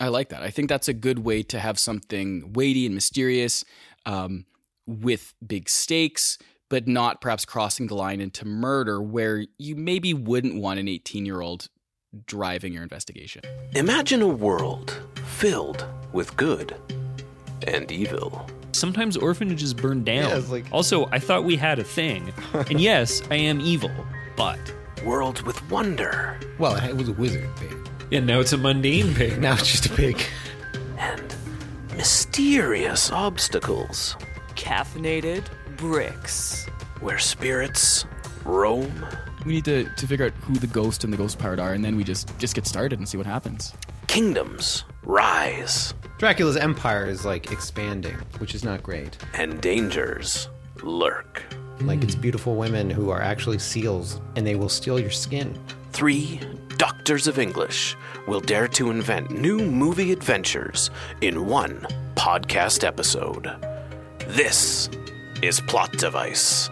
I like that. I think that's a good way to have something weighty and mysterious um, with big stakes, but not perhaps crossing the line into murder where you maybe wouldn't want an 18 year old driving your investigation. Imagine a world filled with good and evil. Sometimes orphanages burn down. Yeah, like- Also, I thought we had a thing. and yes, I am evil, but. Worlds with wonder Well, it was a wizard pig. Yeah, now it's a mundane pig. Now it's just a pig. and mysterious obstacles Caffeinated bricks. where spirits roam. We need to, to figure out who the ghost and the ghost pirate are, and then we just, just get started and see what happens. Kingdoms rise Dracula's empire is like expanding, which is not great. and dangers lurk. Like it's beautiful women who are actually seals and they will steal your skin. Three doctors of English will dare to invent new movie adventures in one podcast episode. This is Plot Device,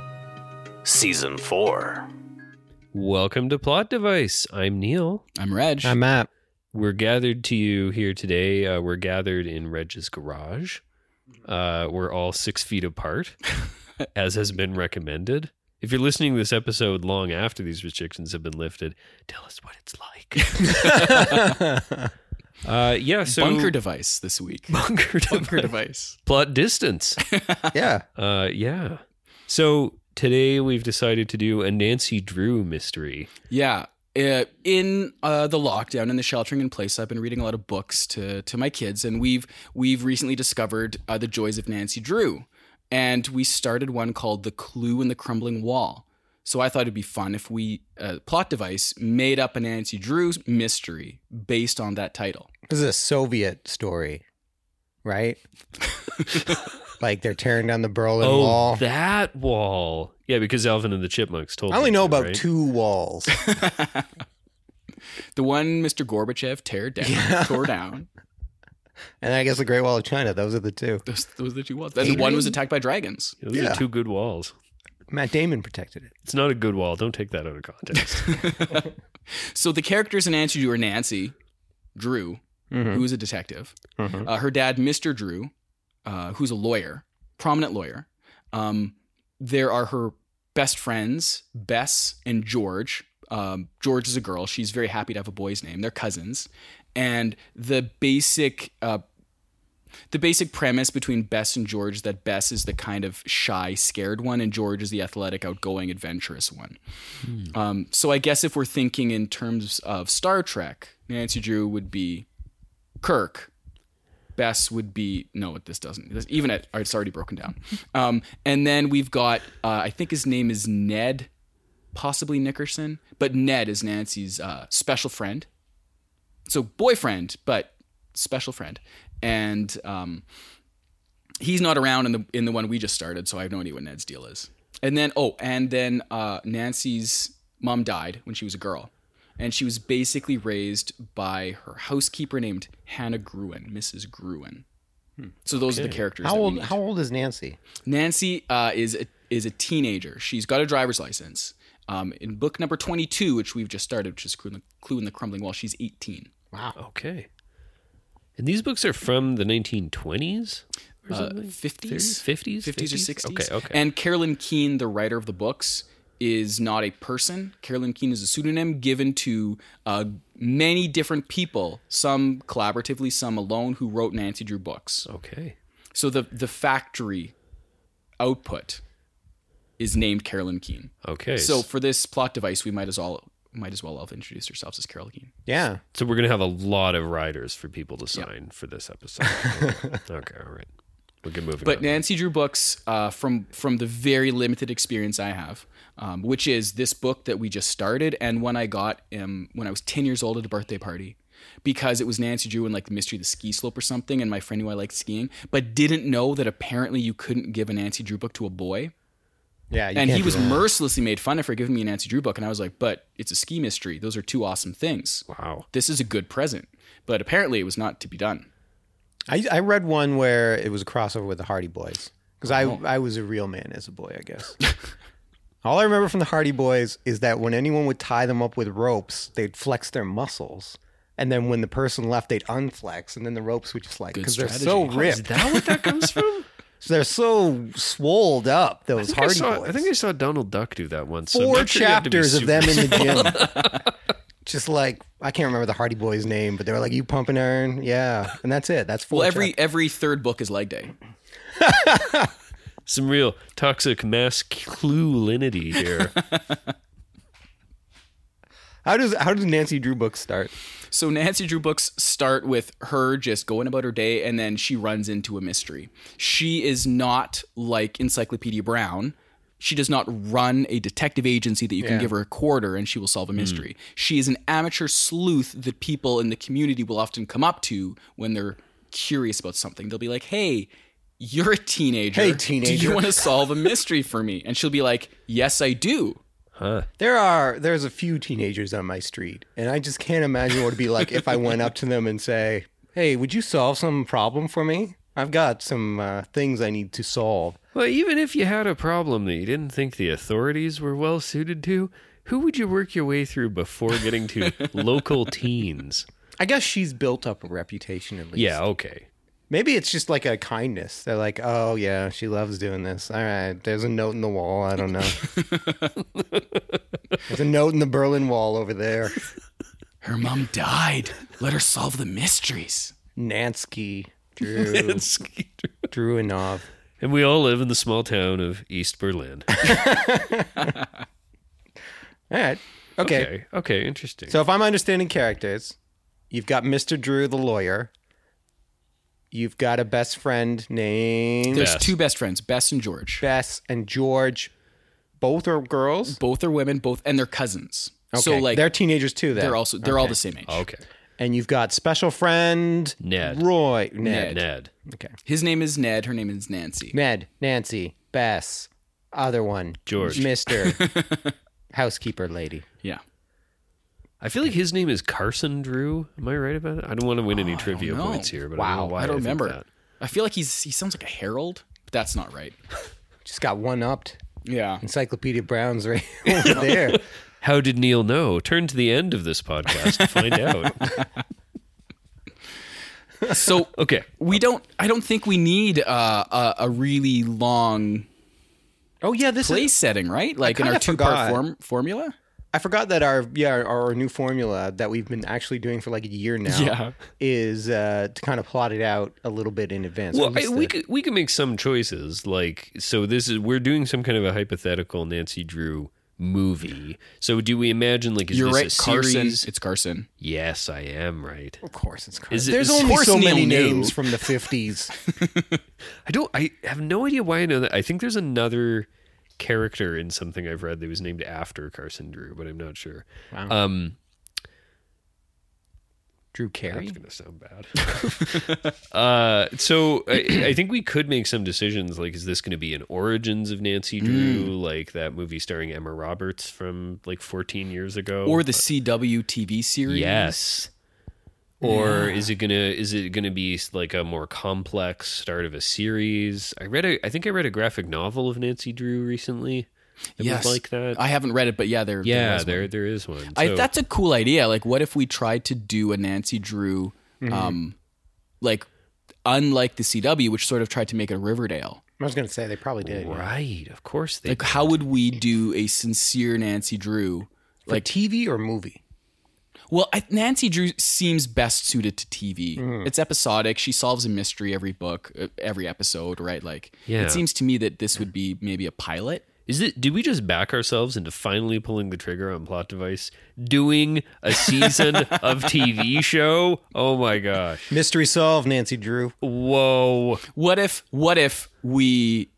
Season 4. Welcome to Plot Device. I'm Neil. I'm Reg. I'm Matt. We're gathered to you here today. Uh, we're gathered in Reg's garage. Uh, we're all six feet apart, as has been recommended. If you're listening to this episode long after these restrictions have been lifted, tell us what it's like. uh, yeah, so Bunker device this week. bunker, Bunker device. device. plot distance. yeah. Uh, yeah. So today we've decided to do a Nancy Drew mystery. Yeah. Uh, in uh, the lockdown and the sheltering in place, I've been reading a lot of books to to my kids, and we've we've recently discovered uh, the joys of Nancy Drew, and we started one called "The Clue in the Crumbling Wall." So I thought it'd be fun if we uh, plot device made up a Nancy Drew mystery based on that title. This is a Soviet story, right? like they're tearing down the Berlin oh, Wall. that wall. Yeah, because Alvin and the Chipmunks told. I only know to, about right? two walls. The one Mr. Gorbachev tear down, Yeah. tore down. And I guess the Great Wall of China. Those are the two. Those, those are the two walls. And the one was attacked by dragons. Those Yeah. are two good walls. Matt Damon protected it. It's not a good wall. Don't take that out of context. So the characters in Nancy Drew are Nancy Drew, Mm-hmm. who is a detective. Uh, her dad, Mr. Drew, uh, who's a lawyer, prominent lawyer. Um, there are her best friends, Bess and George. Um, George is a girl. She's very happy to have a boy's name. They're cousins, and the basic. Uh, the basic premise between Bess and George is that Bess is the kind of shy, scared one, and George is the athletic, outgoing, adventurous one. Um, so I guess if we're thinking in terms of Star Trek, Nancy Drew would be Kirk. Bess would be no. This doesn't. This, even at it's already broken down. Um, and then we've got uh, I think his name is Ned, possibly Nickerson, but Ned is Nancy's uh, special friend. So boyfriend, but special friend, and um, he's not around in the in the one we just started, so I have no idea what Ned's deal is. And then oh, and then uh, Nancy's mom died when she was a girl, and she was basically raised by her housekeeper named Hannah Gruen, Mrs. Gruen. So those are the characters. How old? How old is Nancy? Nancy uh, is a, is a teenager. She's got a driver's license. Um, in book number twenty two, which we've just started, which is Clue in the, Clue in the Crumbling Wall, she's eighteen. Okay. And these books are from the 1920s? Or Uh, something? 50s? 50s? 50s or 60s. Okay, okay. And Carolyn Keene, the writer of the books, is not a person. Carolyn Keene is a pseudonym given to uh, many different people, some collaboratively, some alone, who wrote Nancy Drew books. okay. So the the factory output is named Carolyn Keene. Okay. So for this plot device, we might as well might as well have introduced ourselves as Carol Keene. Yeah. So we're gonna have a lot of riders for people to sign for this episode. okay, all right. We'll get moving. But on. Nancy Drew books, uh, from from the very limited experience I have, um, which is this book that we just started, and one I got um, when I was ten years old at a birthday party, because it was Nancy Drew and like the mystery of the ski slope or something, and my friend knew I liked skiing, but didn't know that apparently you couldn't give a Nancy Drew book to a boy, Yeah. and he was that. mercilessly made fun of for giving me a Nancy Drew book, and I was like, but it's a ski mystery; those are two awesome things. wow. This is a good present, but apparently it was not to be done. I, I read one where it was a crossover with the Hardy Boys because I Oh. I was a real man as a boy, I guess. All I remember from the Hardy Boys is that when anyone would tie them up with ropes, they'd flex their muscles, and then when the person left, they'd unflex, and then the ropes would just like because they're so strategy. Is that what that comes from? so they're so swolled up. I Those think, I, Hardy saw, Boys. I think I saw Donald Duck do that once. so I'm four not sure you have to be chapters of them in the gym. Just like I can't remember the Hardy Boys' name, but they were like, "You pumping iron, yeah," and that's it. That's four. Well, every chapters. every third book is leg day. Some real toxic masculinity here. how does how does Nancy Drew books start? So Nancy Drew books start with her just going about her day and then she runs into a mystery. She is not like Encyclopedia Brown. She does not run a detective agency that you can Yeah. give her a quarter and she will solve a hmm. mystery. She is an amateur sleuth that people in the community will often come up to when they're curious about something. They'll be like, "Hey, you're a teenager. Hey, teenager. Do teenager." you want to solve a mystery for me?" And she'll be like, "Yes, I do." Huh. There are there's a few teenagers on my street, and I just can't imagine what it'd be like if I went up to them and say, "Hey, would you solve some problem for me? I've got some uh, things I need to solve." Well, even if you had a problem that you didn't think the authorities were well suited to, who would you work your way through before getting to local teens? I guess she's built up a reputation at least. Yeah, okay. Maybe it's just like a kindness. They're like, "Oh yeah, she loves doing this." All right, there's a note in the wall. I don't know. there's a note in the Berlin Wall over there. Her mom died. Let her solve the mysteries. Nansky, Drew, Druinov. and we all live in the small town of East Berlin. All right. Okay. Okay, okay interesting. So if I'm understanding characters, you've got Mr. Drew, the lawyer. You've got a best friend named There's Bess. two best friends, Bess and George. Bess and George. Both are girls. Both are women, both and they're cousins. So Okay. like they're teenagers too. Then they're also they're all Okay. the same age. okay. And you've got special friend Ned. Roy, Ned. Ned. Ned. Okay, His name is Ned. Her name is Nancy. Ned, Nancy, Bess, other one, George. Mister, housekeeper lady. Yeah. I feel like his name is Carson Drew. Am I right about it? I don't want to win any trivia points here, but I don't know why I don't think remember. that. I feel like he's he sounds like a herald, but that's not right. Just got one upped. Yeah. Encyclopedia Brown's right over there. How did Neil know? Turn to the end of this podcast to find out. So Okay. we don't. I don't think we need uh, a, a really long Oh yeah, this place is. setting, right? Like in our two part form, formula. I forgot that our yeah our new formula that we've been actually doing for like a year now. Yeah. is uh, to kind of plot it out a little bit in advance. Well, At least I, we could we could make some choices. Like, so this is we're doing some kind of a hypothetical Nancy Drew movie. So, do we imagine like is You're this right, a Carson. It's Carson. Yes, I am right. Of course, it's Is it- There's is- only Of course so Neil many knew. names from the fifties. I don't. I have no idea why I know that. I think there's another character in something I've read that was named after Carson Drew, but I'm not sure. Wow. Um, Drew Carey. That's gonna sound bad. uh, so I, I think we could make some decisions. Like, is this going to be an origins of Nancy Drew, Mm. like that movie starring Emma Roberts from like 14 years ago, Or the CW TV series. yes, or is it gonna is it gonna be like a more complex start of a series? I read a I think I read a graphic novel of Nancy Drew recently. That Yes. was like that. I haven't read it, but yeah, there. there yeah, was one. there there is one. I, that's a cool idea. Like, what if we tried to do a Nancy Drew, Mm-hmm. um, like, unlike the CW, which sort of tried to make it a Riverdale. I was gonna say they probably did. yeah. right. Of course they. Like, how would we do a sincere Nancy Drew? For Like, TV or movie. Well, I, Nancy Drew seems best suited to TV. Mm-hmm. It's episodic. She solves a mystery every book, uh, every episode, right? Like, Yeah. it seems to me that this would be maybe a pilot. Is it? Did we just back ourselves into finally pulling the trigger on Plot Device, doing a season of TV show? Oh my gosh! Mystery solved. Nancy Drew. Whoa! What if? What if we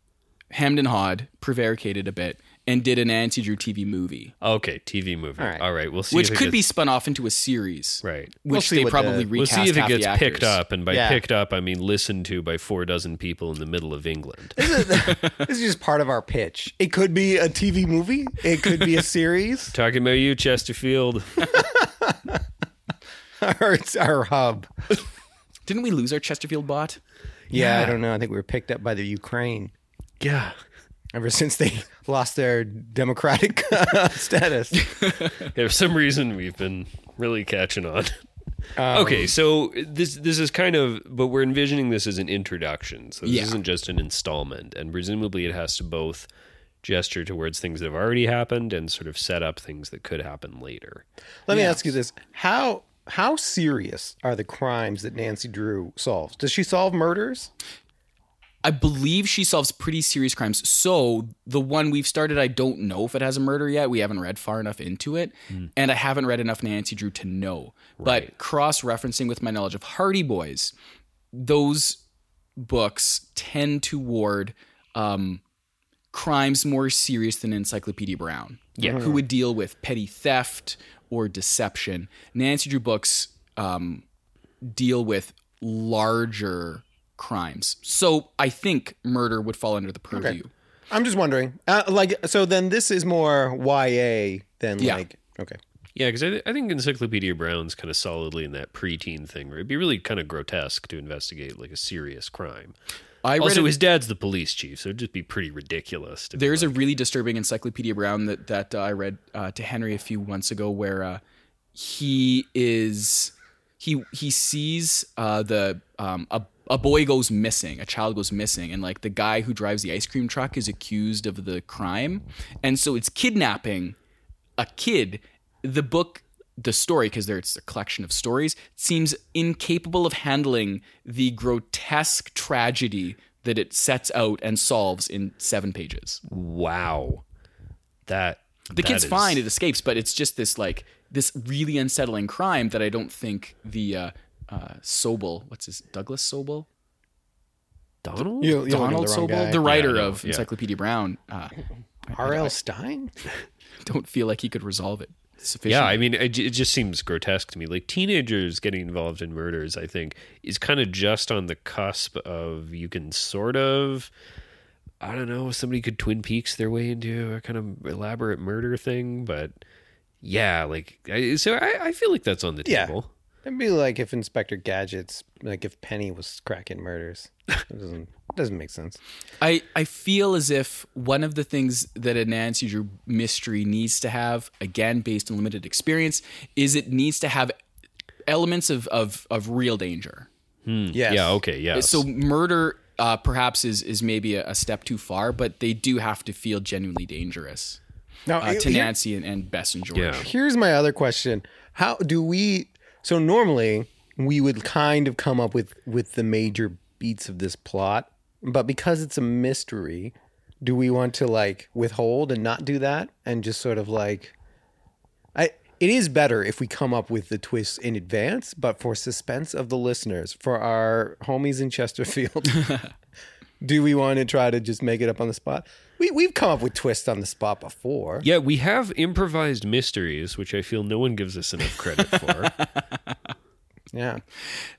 hemmed and hawed, prevaricated a bit, and did an Nancy Drew TV movie, Okay, TV movie. All right. All right, we'll see. which if it could be spun off into a series, right. Which We'll see they probably the- We'll recast see if it gets picked up, and by Yeah. picked up, I mean listened to by four dozen people in the middle of England. this is just part of our pitch. It could be a TV movie. It could be a series. Talking about you, Chesterfield. or it's our hub. Didn't we lose our Chesterfield bot? Yeah, Yeah. I don't know. I think we were picked up by the Ukraine yeah. Ever since they lost their democratic uh, status. Yeah, For some reason, we've been really catching on. Um, okay, so this this is kind of, but we're envisioning this as an introduction. So this Yeah. isn't just an installment, and presumably it has to both gesture towards things that have already happened and sort of set up things that could happen later. Let me ask you this: how how serious are the crimes that Nancy Drew solves? Does she solve murders? I believe she solves pretty serious crimes. So the one we've started, I don't know if it has a murder yet. We haven't read far enough into it, and I haven't read enough Nancy Drew to know. But cross-referencing with my knowledge of Hardy Boys, those books tend toward um, crimes more serious than Encyclopedia Brown. Yeah. who would deal with petty theft or deception. Nancy Drew books um, deal with larger crimes. So I think murder would fall under the purview. I'm just wondering. Uh, like, so then this is more YA than Yeah. like okay. Yeah, because I, th- I think Encyclopedia Brown's kind of solidly in that preteen thing where it'd be really kind of grotesque to investigate like a serious crime. I read Also, a- his dad's the police chief, so it'd just be pretty ridiculous. To There's like, a really disturbing Encyclopedia Brown that that uh, I read uh, to Henry a few months ago, where uh, he is he he sees uh, the um, a a boy goes missing, a child goes missing, and like the guy who drives the ice cream truck is accused of the crime, and so it's kidnapping a kid. The book. The story, because there it's a collection of stories, seems incapable of handling the grotesque tragedy that it sets out and solves in seven pages. wow. That The that kid's is- fine; it escapes, but it's just this like this really unsettling crime that I don't think the uh, uh, Sobol, what's his Douglas Sobol, Donald. You, you're looking at Donald the Sobol, guy. the writer I know, of yeah. Encyclopedia Brown, uh, R.L. Stine. don't feel like he could resolve it sufficiently. Yeah, I mean, it, it just seems grotesque to me. Like teenagers getting involved in murders, I think, is kind of just on the cusp of you can sort of, I don't know, somebody could Twin Peaks their way into a kind of elaborate murder thing, but yeah, like, I, so I, I feel like that's on the Yeah. table. It'd be like if Inspector Gadget's like if Penny was cracking murders. It doesn't it doesn't make sense. I, I feel as if one of the things that a Nancy Drew mystery needs to have, again based on limited experience, is it needs to have elements of of, of real danger. Yes. Yeah, okay, yeah. So murder uh, perhaps is is maybe a, a step too far, but they do have to feel genuinely dangerous Now uh, to here- Nancy and, and Bess and George. Yeah. Here's my other question. How do we so normally we would kind of come up with with the major beats of this plot, but because it's a mystery, do we want to like withhold and not do that and just sort of like I it is better if we come up with the twists in advance, but for suspense of the listeners, for our homies in Chesterfield, do we want to try to just make it up on the spot? We we've come up with twists on the spot before. Yeah, we have improvised mysteries, which I feel no one gives us enough credit for. Yeah.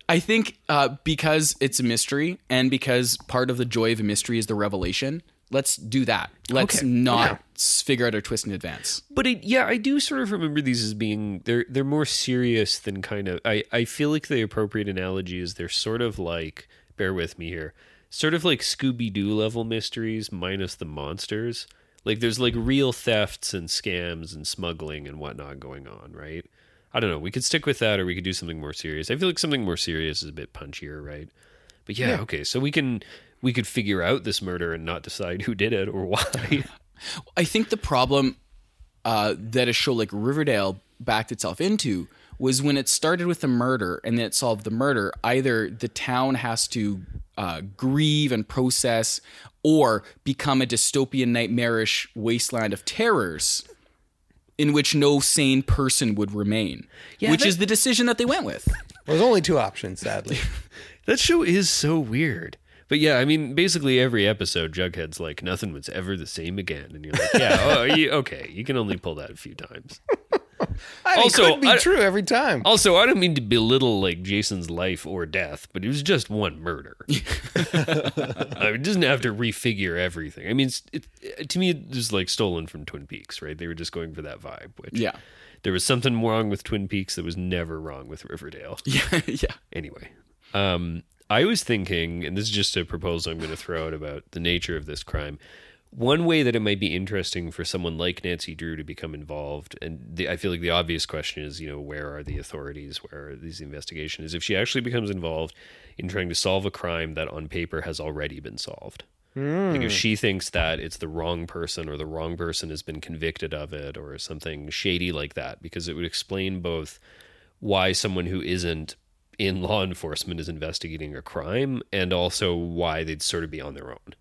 I think uh, because it's a mystery and because part of the joy of a mystery is the revelation, let's do that. Let's Okay. not s- figure out our twist in advance. But it, yeah, I do sort of remember these as being they're they're more serious than kind of. I I feel like the appropriate analogy is they're sort of like bear with me here, sort of like Scooby Doo level mysteries minus the monsters. Like there's like real thefts and scams and smuggling and whatnot going on, right? I don't know. We could stick with that, or we could do something more serious. I feel like something more serious is a bit punchier, right? But yeah, okay. So we can we could figure out this murder and not decide who did it or why. I think the problem uh, that a show like Riverdale backed itself into was when it started with a murder and then it solved the murder. Either the town has to uh, grieve and process, or become a dystopian, nightmarish wasteland of terrors. In which no sane person would remain, which that- is the decision that they went with. Well, There's only two options, sadly. That show is so weird. But yeah, I mean, basically every episode, Jughead's like, nothing was ever the same again. And you're like, yeah, oh, you, okay, you can only pull that a few times. I mean, Also, it could be I- true every time. Also, I don't mean to belittle like Jason's life or death, but it was just one murder. I mean, it doesn't have to refigure everything. I mean, it's, it, to me, it was like stolen from Twin Peaks, right? They were just going for that vibe, which Yeah, there was something wrong with Twin Peaks that was never wrong with Riverdale. yeah, yeah. Anyway, um, I was thinking, and this is just a proposal I'm going to throw out about the nature of this crime. One way that it might be interesting for someone like Nancy Drew to become involved, and the, I feel like the obvious question is, you know, where are the authorities? Where are these investigations? If she actually becomes involved in trying to solve a crime that on paper has already been solved. Like if hmm. she thinks that it's the wrong person or the wrong person has been convicted of it or something shady like that, because it would explain both why someone who isn't in law enforcement is investigating a crime and also why they'd sort of be on their own.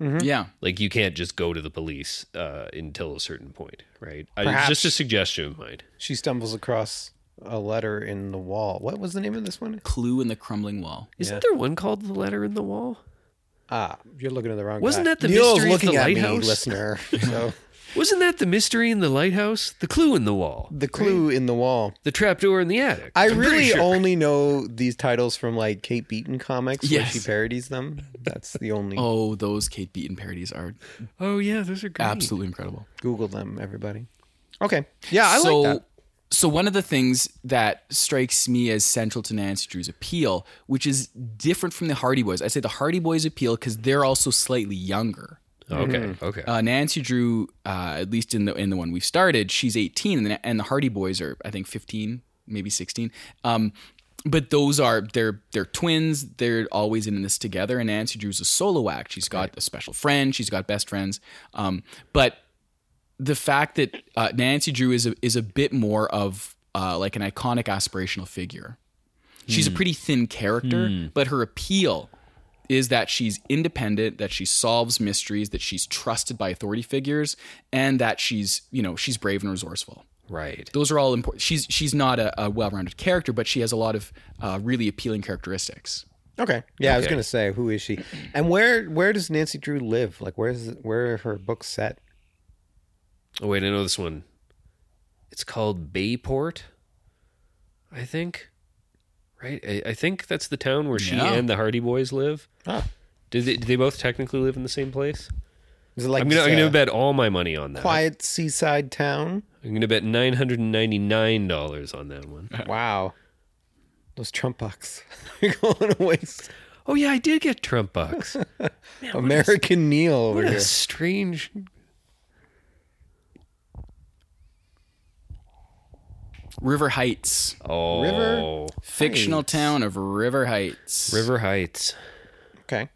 Yeah. Like you can't just go to the police uh, until a certain point, right? I, it's just a suggestion of mine. She stumbles across a letter in the wall. What was the name of this one? Clue in the crumbling wall. Isn't there one called the letter in the wall? Ah, you're looking at the wrong. One. Wasn't guy. that the Neil's mystery of looking the at me, lighthouse? listener? So Wasn't that the mystery in the lighthouse? The clue in the wall, the clue in the wall. the trapdoor in the attic. I I'm really sure. only know these titles from like Kate Beaton comics where she parodies them. That's the only. Oh, those Kate Beaton parodies are Oh yeah, those are great. absolutely incredible. Google them, everybody. Okay. Yeah, I so, like that. So one of the things that strikes me as central to Nancy Drew's appeal, which is different from the Hardy Boys, I say the Hardy Boys appeal because they're also slightly younger. Okay, okay. Uh, Nancy Drew, uh, at least in the in the one we started, she's 18, and the, and the Hardy Boys are I think 15, maybe 16. Um, but those are they're they're twins. They're always in this together. And Nancy Drew's a solo act. She's got a special friend. She's got best friends. Um, but the fact that uh, Nancy Drew is a, is a bit more of uh, like an iconic aspirational figure. She's a pretty thin character, but her appeal is that she's independent, that she solves mysteries, that she's trusted by authority figures, and that she's you know she's brave and resourceful. right. Those are all important. She's she's not a, a well-rounded character, but she has a lot of uh, really appealing characteristics. Okay. Yeah, I was gonna say, who is she, and where where does Nancy Drew live? Like, where is where are her books set? Oh wait, I know this one. It's called Bayport, I think. Right, I, I think that's the town where she Yeah. and the Hardy Boys live. Oh, Do they, do they both technically live in the same place? is it like I'm gonna I'm gonna bet all my money on that. quiet seaside town? I'm gonna bet nine hundred and ninety nine dollars on that one. Wow, those Trump bucks are going to waste. Oh yeah, I did get Trump bucks. American Neil over What a here. strange. River Heights, Oh, River fictional Heights. town of River Heights. River Heights, Okay,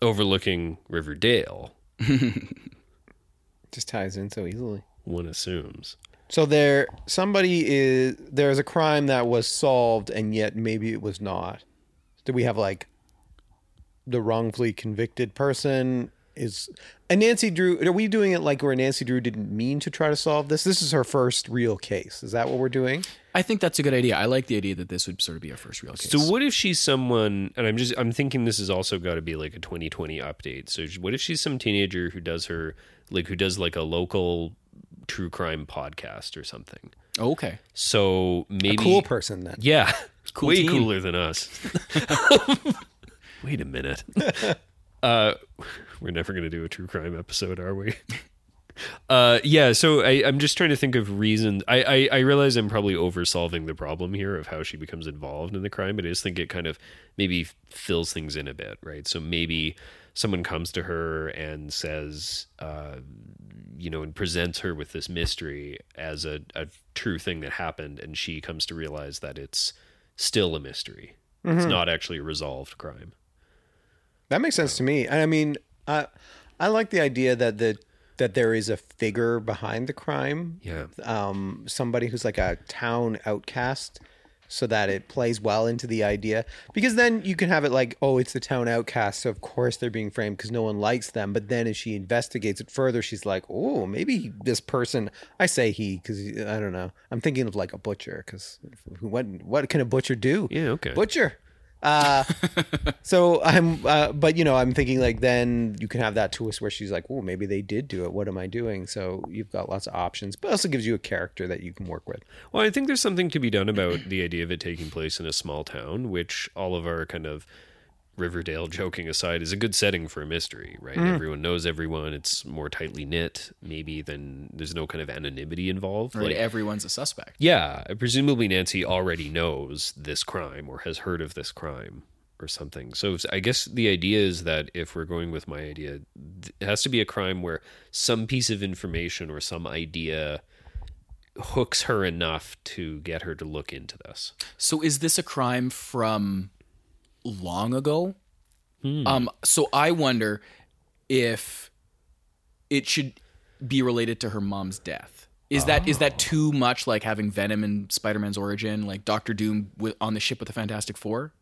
overlooking Riverdale. just ties in so easily. One assumes. So there, somebody is there's a crime that was solved, and yet maybe it was not. Do we have like the wrongfully convicted person is and Nancy Drew? Are we doing it like where Nancy Drew didn't mean to try to solve this? This is her first real case. Is that what we're doing? I think that's a good idea. I like the idea that this would sort of be our first real case. So what if she's someone? And I'm just I'm thinking this has also got to be like a 2020 update. So what if she's some teenager who does her like who does like a local true crime podcast or something? Oh, okay. So maybe a Cool person then. Yeah, Cool way team. cooler than us. Wait a minute. Uh, we're never going to do a true crime episode, are we? Uh, yeah. So I, I'm just trying to think of reasons. I, I I realize I'm probably oversolving the problem here of how she becomes involved in the crime, but I just think it kind of maybe fills things in a bit, right? So maybe someone comes to her and says, uh, you know, and presents her with this mystery as a, a true thing that happened, and she comes to realize that it's still a mystery. It's not actually a resolved crime. That makes sense to me. And I mean, I I like the idea that the that there is a figure behind the crime. Yeah. Um, somebody who's like a town outcast, so that it plays well into the idea. Because then you can have it like, oh, it's the town outcast, so of course they're being framed because no one likes them. But then as she investigates it further, she's like, oh, maybe this person. I say he because I don't know. I'm thinking of like a butcher because what what can a butcher do? Yeah. Okay. butcher. Uh, so I'm, uh, but you know, I'm thinking like then you can have that twist where she's like, "Oh, maybe they did do it. What am I doing?" So you've got lots of options, but also gives you a character that you can work with. Well, I think there's something to be done about the idea of it taking place in a small town, which all of our kind of Riverdale joking aside is a good setting for a mystery, right? Mm. Everyone knows everyone. It's more tightly knit, maybe than there's no kind of anonymity involved. Right, Like, everyone's a suspect. yeah, presumably Nancy already knows this crime or has heard of this crime, or something. So I guess the idea is that if we're going with my idea, it has to be a crime where some piece of information or some idea hooks her enough to get her to look into this. So is this a crime from long ago? Um, so I wonder if it should be related to her mom's death. Is that is that too much like having Venom in Spider-Man's origin, like Doctor Doom with, on the ship with the Fantastic Four?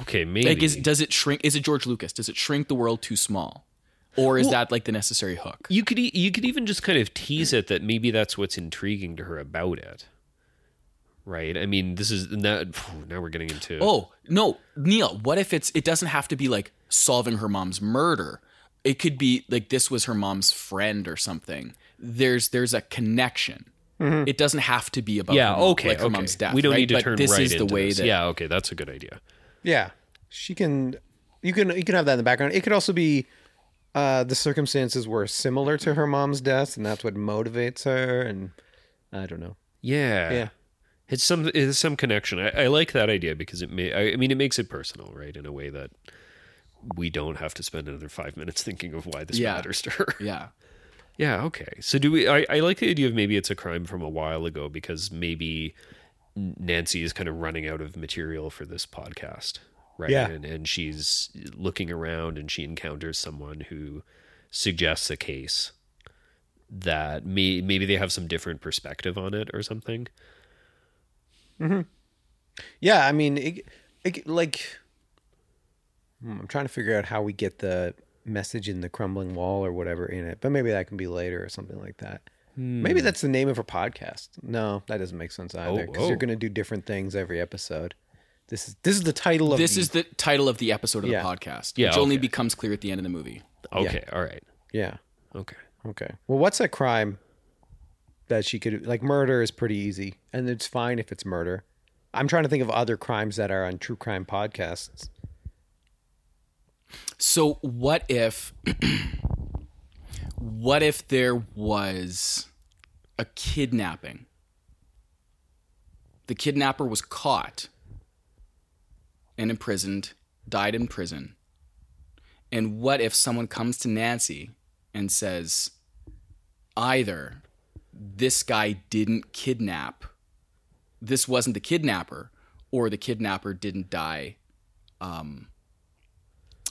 Okay, maybe. Like, is, does it shrink? Is it George Lucas? Does it shrink the world too small, or is that like the necessary hook? you could e- you could even just kind of tease it that maybe that's what's intriguing to her about it. Right? I mean, this is now, now we're getting into Oh no, Neil. What if it's? It doesn't have to be like solving her mom's murder. It could be like this was her mom's friend or something. There's there's a connection. It doesn't have to be about Yeah, her mom- okay, like her okay. mom's death. we don't right? need to But turn this right is the into way this. that Yeah, okay, that's a good idea. Yeah, she can. You can you can have that in the background. It could also be uh, the circumstances were similar to her mom's death, and that's what motivates her. And I don't know. Yeah. Yeah. It's some it's some connection. I, I like that idea because it may I, I mean it makes it personal, right? In a way that we don't have to spend another five minutes thinking of why this Yeah. matters to her. yeah. Yeah, okay. So do we I, I like the idea of maybe it's a crime from a while ago because maybe Nancy is kind of running out of material for this podcast. Right. Yeah. And and she's looking around and she encounters someone who suggests a case that may, maybe they have some different perspective on it or something. Yeah, I mean, it, it, like, Hmm, I'm trying to figure out how we get the message in the crumbling wall or whatever in it, but maybe that can be later or something like that. Maybe that's the name of a podcast. No, that doesn't make sense either because oh. you're going to do different things every episode. This is this is the title of This the- is the title of the episode of Yeah. the podcast, Yeah, which only becomes clear at the end of the movie. Okay, all right. yeah. Okay. Okay. Well, what's a crime that she could like? Murder is pretty easy, and it's fine if it's murder. I'm trying to think of other crimes that are on true crime podcasts. So what if what if there was a kidnapping? The kidnapper was caught and imprisoned, died in prison. And what if someone comes to Nancy and says either this guy didn't kidnap, this wasn't the kidnapper, or the kidnapper didn't die um,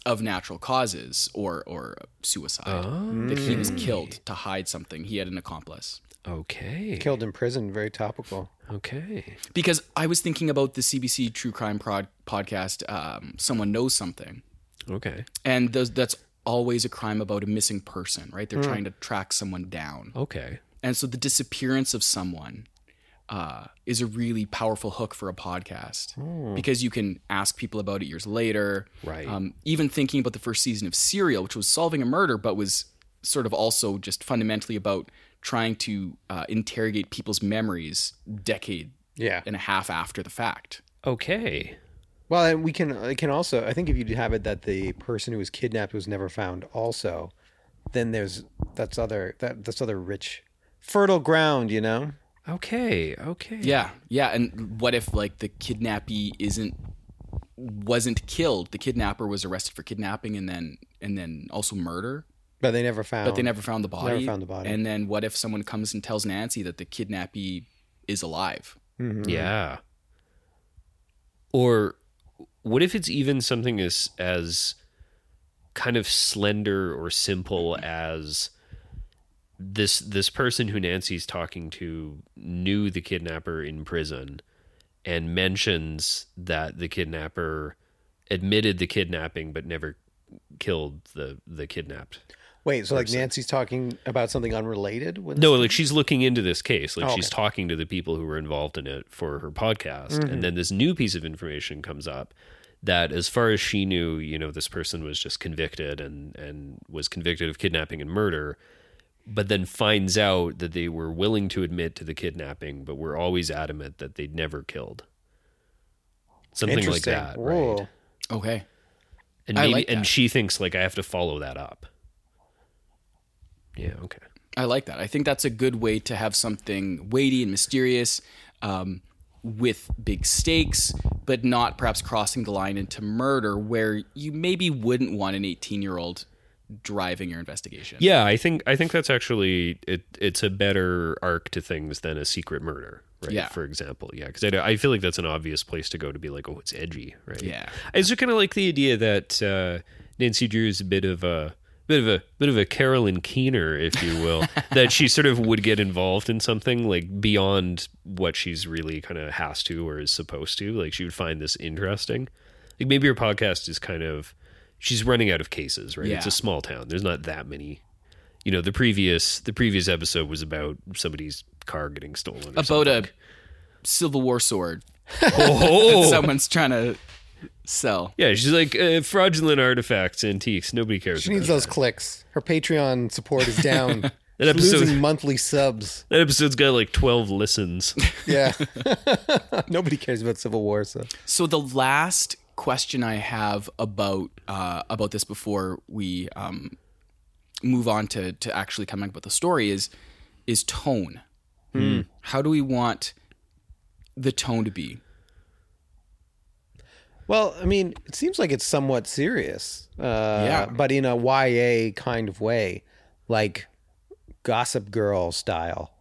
of natural causes or or suicide. That he was killed to hide something. He had an accomplice. Okay. Killed in prison, very topical. Okay. Because I was thinking about the CBC True Crime prod, podcast. Um, Someone knows something, Okay. and those, that's always a crime about a missing person, right? They're trying to track someone down, Okay. And so the disappearance of someone uh, is a really powerful hook for a podcast because you can ask people about it years later. Right. Um, even thinking about the first season of Serial, which was solving a murder, but was sort of also just fundamentally about trying to uh, interrogate people's memories decade Yeah. and a half after the fact. Okay. Well, and we can it can also I think if you have it that the person who was kidnapped was never found also, then there's that's other that that's other rich fertile ground, you know? Okay. Okay. Yeah, yeah. And what if like the kidnappee isn't wasn't killed? The kidnapper was arrested for kidnapping and then and then also murder, But they never found but they never found the body. Never found the body. And then what if someone comes and tells Nancy that the kidnappee is alive? Mm-hmm. Yeah. Or what if it's even something as as kind of slender or simple as this this person who Nancy's talking to knew the kidnapper in prison and mentions that the kidnapper admitted the kidnapping but never killed the the kidnapped. Wait, so like Nancy's talking about something unrelated with No, like she's looking into this case. Like Oh, she's talking to the people who were involved in it for her podcast. And mm-hmm. then this new piece of information comes up that as far as she knew, you know, this person was just convicted and and was convicted of kidnapping and murder, but then finds out that they were willing to admit to the kidnapping, but were always adamant that they'd never killed. Something like that, Whoa. right? Okay. And I maybe like and she thinks like I have to follow that up. Yeah, okay. I like that. I think that's a good way to have something weighty and mysterious, um, with big stakes, but not perhaps crossing the line into murder, where you maybe wouldn't want an 18 year old driving your investigation. Yeah, I think I think that's actually it. It's a better arc to things than a secret murder, right? Yeah. For example, yeah, because I, I feel like that's an obvious place to go to be like, oh, it's edgy, right? Yeah. I just kind of like the idea that uh, Nancy Drew is a bit of a bit of a bit of a Carolyn Keener, if you will, that she sort of would get involved in something like beyond what she's really kind of has to or is supposed to. Like she would find this interesting. Like maybe your podcast is kind of she's running out of cases, right? It's a small town. There's not that many. You know, the previous the previous episode was about somebody's car getting stolen. or About something. a Civil War sword oh, someone's trying to sell. yeah, she's like uh, fraudulent artifacts, antiques. Nobody cares. She needs those that. clicks. Her Patreon support is down. That She's episode- losing monthly subs. That episode's got like twelve listens. Yeah. Nobody cares about Civil War, so So the last question I have about uh, about this before we um, move on to to actually coming up with the story is is tone. How do we want the tone to be? Well, I mean, it seems like it's somewhat serious. Uh, Yeah. But in a YA kind of way, like Gossip Girl style.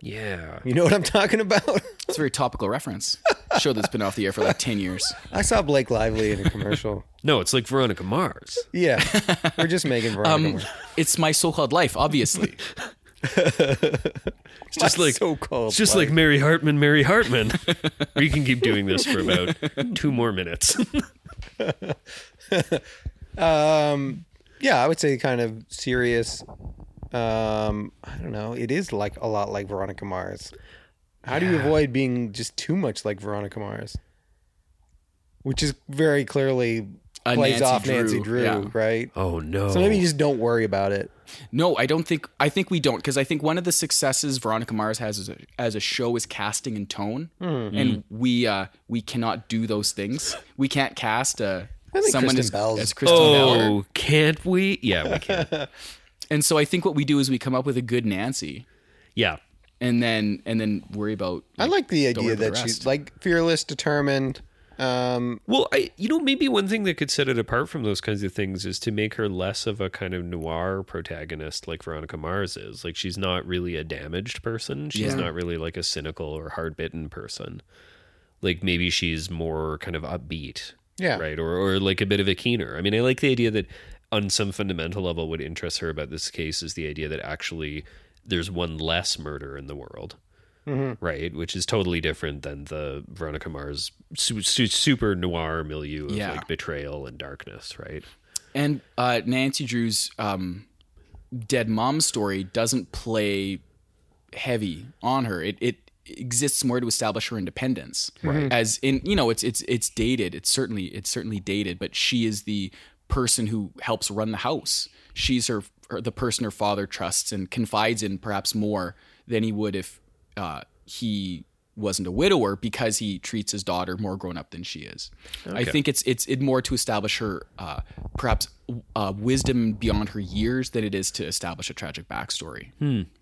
Yeah. You know what I'm talking about? It's a very topical reference. Show that's been off the air for like ten years. I saw Blake Lively in a commercial. No, it's like Veronica Mars. Yeah. We're just making Veronica Um, Mars. it's my so-called life, obviously. It's just like so cold. it's just like Mary Hartman, Mary Hartman. we can keep doing this for about two more minutes. Um, yeah, I would say kind of serious. Um, I don't know. It is like a lot like Veronica Mars. How do you avoid being just too much like Veronica Mars? Which is very clearly A plays Nancy off Drew, Nancy Drew, yeah. right? oh no. So maybe you just don't worry about it. No, I don't think. I think we don't because I think one of the successes Veronica Mars has as a, as a show is casting and tone, and we uh, we cannot do those things. We can't cast uh, think someone Kristen as, Bell's- as Kristen Bell, Oh, can't we? Yeah, we can. and so I think what we do is we come up with a good Nancy, Yeah. and then and then worry about. I like the idea about the that she's like fearless, determined. Um, Well, I you know maybe one thing that could set it apart from those kinds of things is to make her less of a kind of noir protagonist like Veronica Mars is. Like she's not really a damaged person. She's Yeah. not really like a cynical or hard-bitten person. Like maybe she's more kind of upbeat. Yeah. Right? Or or like a bit of a keener. I mean, I like the idea that on some fundamental level what interests her about this case is the idea that actually there's one less murder in the world right? Which is totally different than the Veronica Mars su- su- super noir milieu of Yeah. like betrayal and darkness, right? And uh, Nancy Drew's um, dead mom story doesn't play heavy on her. It it exists more to establish her independence. Right. As in, you know, it's it's it's dated. It's certainly it's certainly dated, but she is the person who helps run the house. She's her, her the person her father trusts and confides in perhaps more than he would if uh, he wasn't a widower because he treats his daughter more grown up than she is. I think it's it's it more to establish her uh, perhaps uh, wisdom beyond her years than it is to establish a tragic backstory.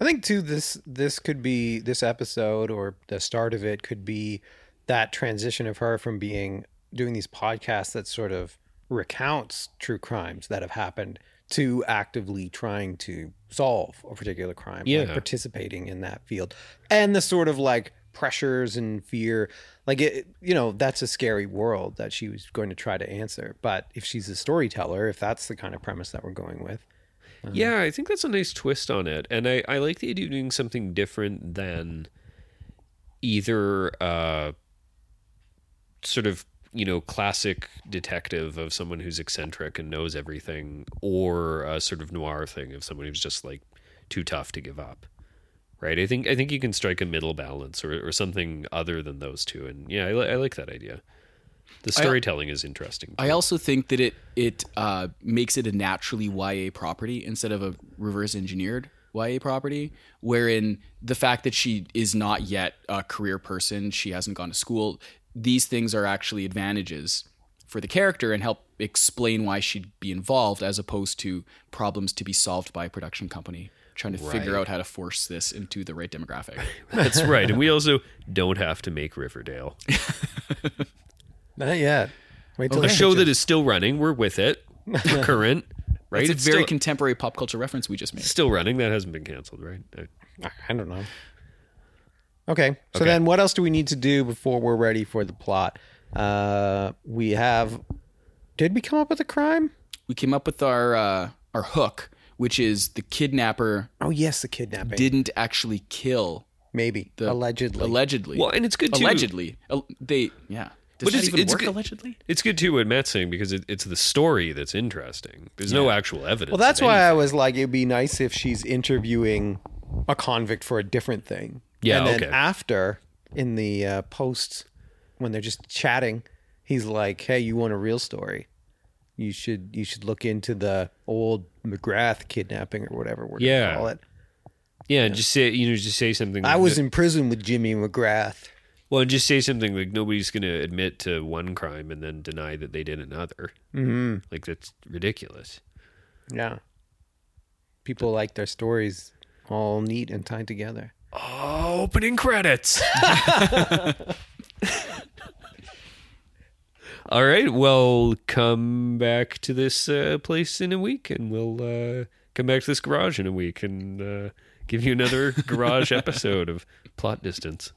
I think too this this could be this episode or the start of it could be that transition of her from being doing these podcasts that sort of recounts true crimes that have happened to actively trying to solve a particular crime, like participating in that field, and the sort of like pressures and fear, like it, you know, that's a scary world that she was going to try to answer. But if she's a storyteller, if that's the kind of premise that we're going with, Yeah, I think that's a nice twist on it. And I, I like the idea of doing something different than either uh sort of, you know, classic detective of someone who's eccentric and knows everything, or a sort of noir thing of someone who's just like too tough to give up. Right. I think I think you can strike a middle balance or, or something other than those two. And yeah, I, li- I like that idea. The storytelling is interesting. I also think that it it uh, makes it a naturally YA property instead of a reverse engineered YA property, wherein the fact that she is not yet a career person, she hasn't gone to school, these things are actually advantages for the character and help explain why she'd be involved as opposed to problems to be solved by a production company trying to figure out how to force this into the right demographic. That's right. And we also don't have to make Riverdale. Not yet. Wait till A the show that is still running. We're with it. We're current. Right? It's a very still, contemporary pop culture reference we just made. still running. That hasn't been canceled, right? Uh, I don't know. Okay. So Okay. then what else do we need to do before we're ready for the plot? Uh we have did we come up with a crime? We came up with our uh, our hook, which is the kidnapper Oh yes, the kidnapping. didn't actually kill Maybe. the allegedly. Allegedly. Well, and it's good too. allegedly. They yeah. Does But that it's- even it's work good- allegedly? It's good too what Matt's saying because it, it's the story that's interesting. There's no actual evidence. well, that's of why I was like it'd be nice if she's interviewing a convict for a different thing. Yeah, And then okay. after in the uh, post when they're just chatting, he's like, "Hey, you want a real story? You should you should look into the old McGrath kidnapping or whatever we're Yeah. gonna call it." Yeah, and just say you know, just say something. Like I was that- in prison with Jimmy McGrath. well, and just say something like nobody's going to admit to one crime and then deny that they did another. Mm-hmm. Like that's ridiculous. Yeah. People like their stories all neat and tied together. Oh, opening credits. All right. Well, come back to this uh, place in a week, and we'll uh, come back to this garage in a week and uh, give you another garage episode of Plot Distance.